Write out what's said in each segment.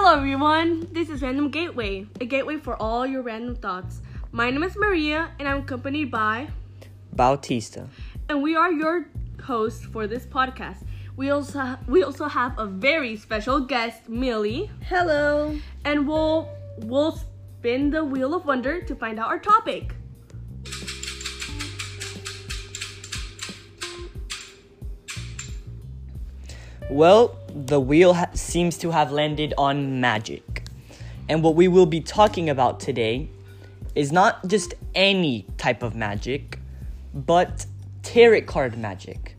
Hello, everyone. This is Random Gateway, a gateway for all your random thoughts. My name is Maria, and I'm accompanied by, Bautista. and we are your hosts for this podcast. We also ha- we also have a very special guest, Millie, Hello. and we'll we'll spin the wheel of wonder to find out our topic. Well, the wheel ha- seems to have landed on magic. And what we will be talking about today is not just any type of magic, but tarot card magic.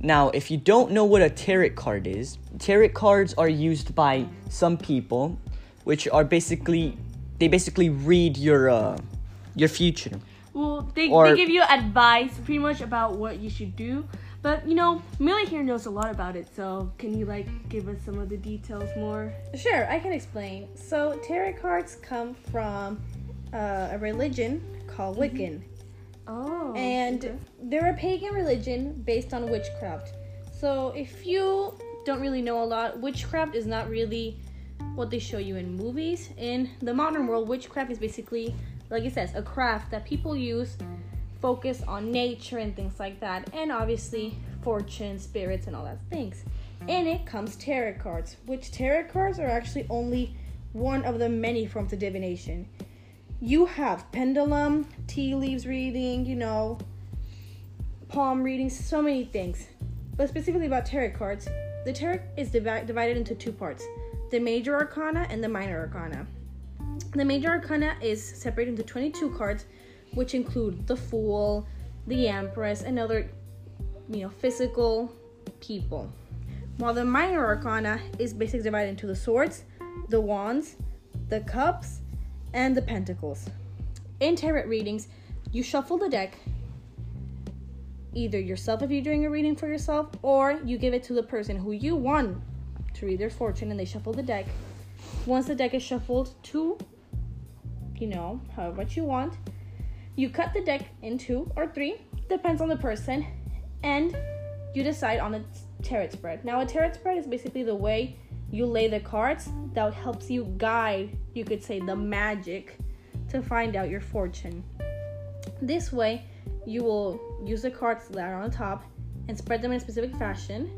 Now, if you don't know what a tarot card is, tarot cards are used by some people, which are basically they basically read your uh, your future. Well, they, Or- they give you advice pretty much about what you should do. But you know, Millie here knows a lot about it, so can you like give us some of the details more? Sure, I can explain. So, tarot cards come from uh, a religion called Wiccan. Oh. And okay. they're a pagan religion based on witchcraft. So, if you don't really know a lot, witchcraft is not really what they show you in movies. In the modern world, witchcraft is basically, like it says, a craft that people use focus on nature and things like that, and obviously fortune, spirits, and all that things. In it comes tarot cards, which tarot cards are actually only one of the many forms of divination. You have pendulum, tea leaves reading, you know, palm reading, so many things. But specifically about tarot cards, the tarot is divi- divided into two parts the major arcana and the minor arcana. The major arcana is separated into 22 cards, which include the Fool, the Empress, and other, you know, physical people. While the minor arcana is basically divided into the swords, the wands, the cups, and the pentacles. In tarot readings, you shuffle the deck, either yourself if you're doing a reading for yourself, or you give it to the person who you want to read their fortune and they shuffle the deck. Once the deck is shuffled to, you know, however much you want, you cut the deck in two or three, depends on the person, and you decide on a tarot spread. Now, a tarot spread is basically the way you lay the cards that helps you guide, you could say, the magic to find out your fortune. This way, you will use the cards that are on the top and spread them in a specific fashion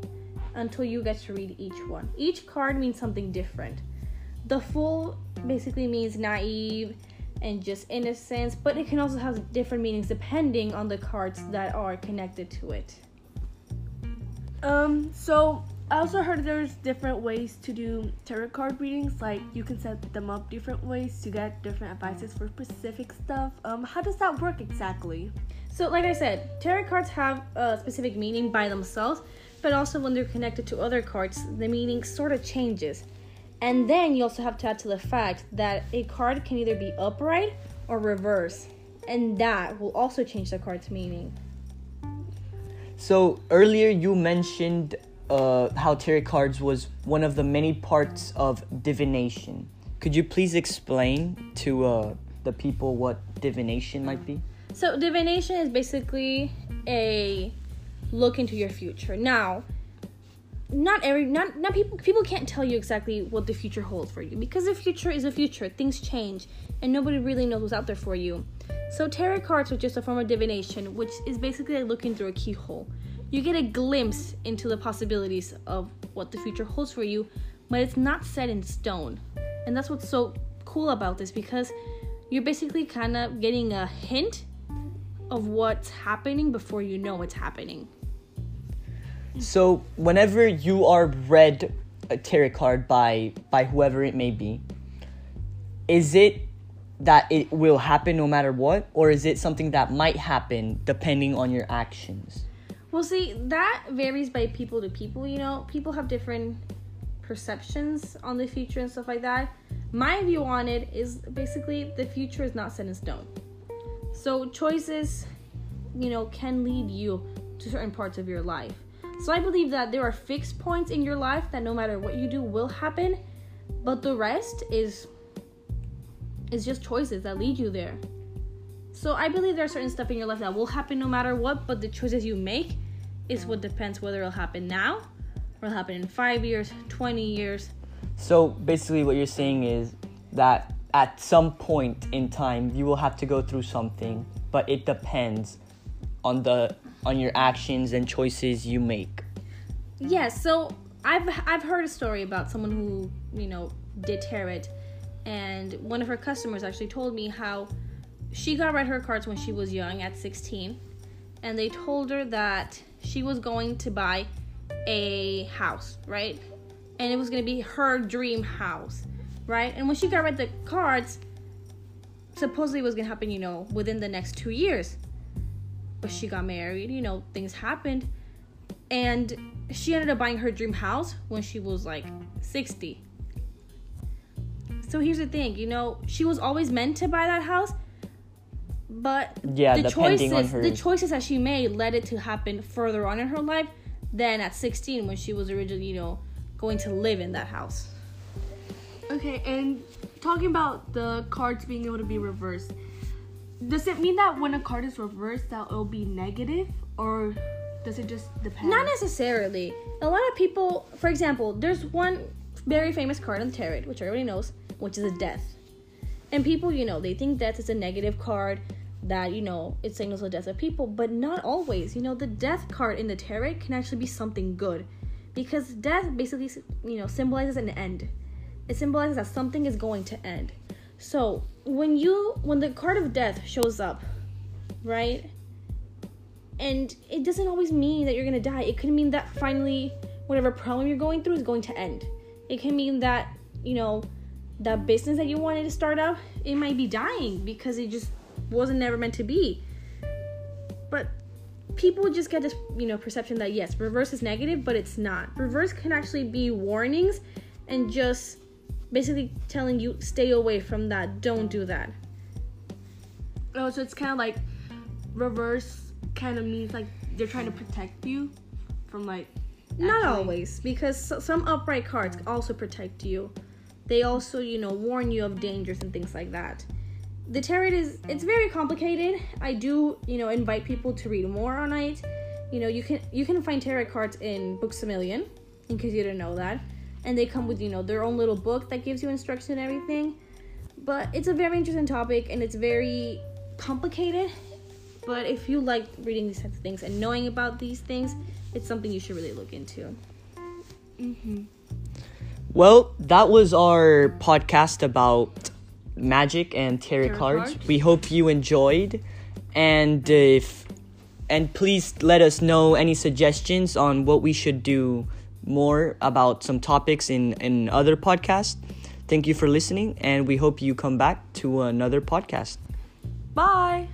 until you get to read each one. Each card means something different. The Fool basically means naive and just innocence, but it can also have different meanings depending on the cards that are connected to it. Um, so I also heard there's different ways to do tarot card readings. Like you can set them up different ways to get different advices for specific stuff. Um, how does that work exactly? So, like I said, tarot cards have a specific meaning by themselves, but also when they're connected to other cards, the meaning sort of changes. And then you also have to add to the fact that a card can either be upright or reverse, and that will also change the card's meaning. So earlier you mentioned uh, how tarot cards was one of the many parts of divination. Could you please explain to uh, the people what divination might be? So divination is basically a look into your future. Now, not every not not people people can't tell you exactly what the future holds for you because the future is a future. Things change and nobody really knows what's out there for you. So tarot cards are just a form of divination, which is basically like looking through a keyhole. You get a glimpse into the possibilities of what the future holds for you, but it's not set in stone. And that's what's so cool about this because you're basically kind of getting a hint of what's happening before you know what's happening. So whenever you are read a tarot card by by whoever it may be, is it that it will happen no matter what, or is it something that might happen depending on your actions? Well, see, that varies by people to people. You know, people have different perceptions on the future and stuff like that. My view on it is basically the future is not set in stone. So choices, you know, can lead you to certain parts of your life. So I believe that there are fixed points in your life that no matter what you do will happen, but the rest is is just choices that lead you there. So I believe there are certain stuff in your life that will happen no matter what, but the choices you make is what depends whether it'll happen now or it'll happen in five years, 20 years. So basically, what you're saying is that at some point in time, you will have to go through something, but it depends on the on your actions and choices you make. Yes, so I've I've heard a story about someone who you know did tarot, and one of her customers actually told me how she got read her cards when she was young at 16, and they told her that she was going to buy a house, right? And it was going to be her dream house, right? And when she got read the cards, supposedly was going to happen, you know, within the next two years. But she got married, you know, things happened. And she ended up buying her dream house when she was like 60. So here's the thing, you know, she was always meant to buy that house, but Yeah, the depending on choices her- the choices that she made led it to happen further on in her life than at 16 when she was originally, you know, going to live in that house. Okay, and talking about the cards being able to be reversed, does it mean that when a card is reversed that it'll be negative, or does it just depend? Not necessarily. A lot of people, for example, there's one very famous card on the tarot, which everybody knows, which is a death. And people, you know, they think death is a negative card that, you know, it signals the death of people, but not always. You know, the death card in the tarot can actually be something good because death basically, you know, symbolizes an end. It symbolizes that something is going to end. So, when you when the card of death shows up, right? and it doesn't always mean that you're gonna die. It could mean that finally, whatever problem you're going through is going to end. It can mean that you know that business that you wanted to start up, it might be dying because it just wasn't never meant to be. But people just get this you know perception that yes, reverse is negative, but it's not. Reverse can actually be warnings and just basically telling you stay away from that. Don't do that. Oh, so it's kind of like reverse. Kind of means like they're trying to protect you from like. Not actually- always, because some upright cards also protect you. They also, you know, warn you of dangers and things like that. The tarot is it's very complicated. I do, you know, invite people to read more on it. You know, you can you can find tarot cards in Books a Million, in case you didn't know that. And they come with, you know, their own little book that gives you instruction and everything. But it's a very interesting topic and it's very complicated. But if you like reading these types of things and knowing about these things, it's something you should really look into. Mm-hmm. Well, that was our podcast about magic and tarot, Tarot cards. cards. We hope you enjoyed, and if and please let us know any suggestions on what we should do more about some topics in in other podcasts. Thank you for listening, and we hope you come back to another podcast. Bye.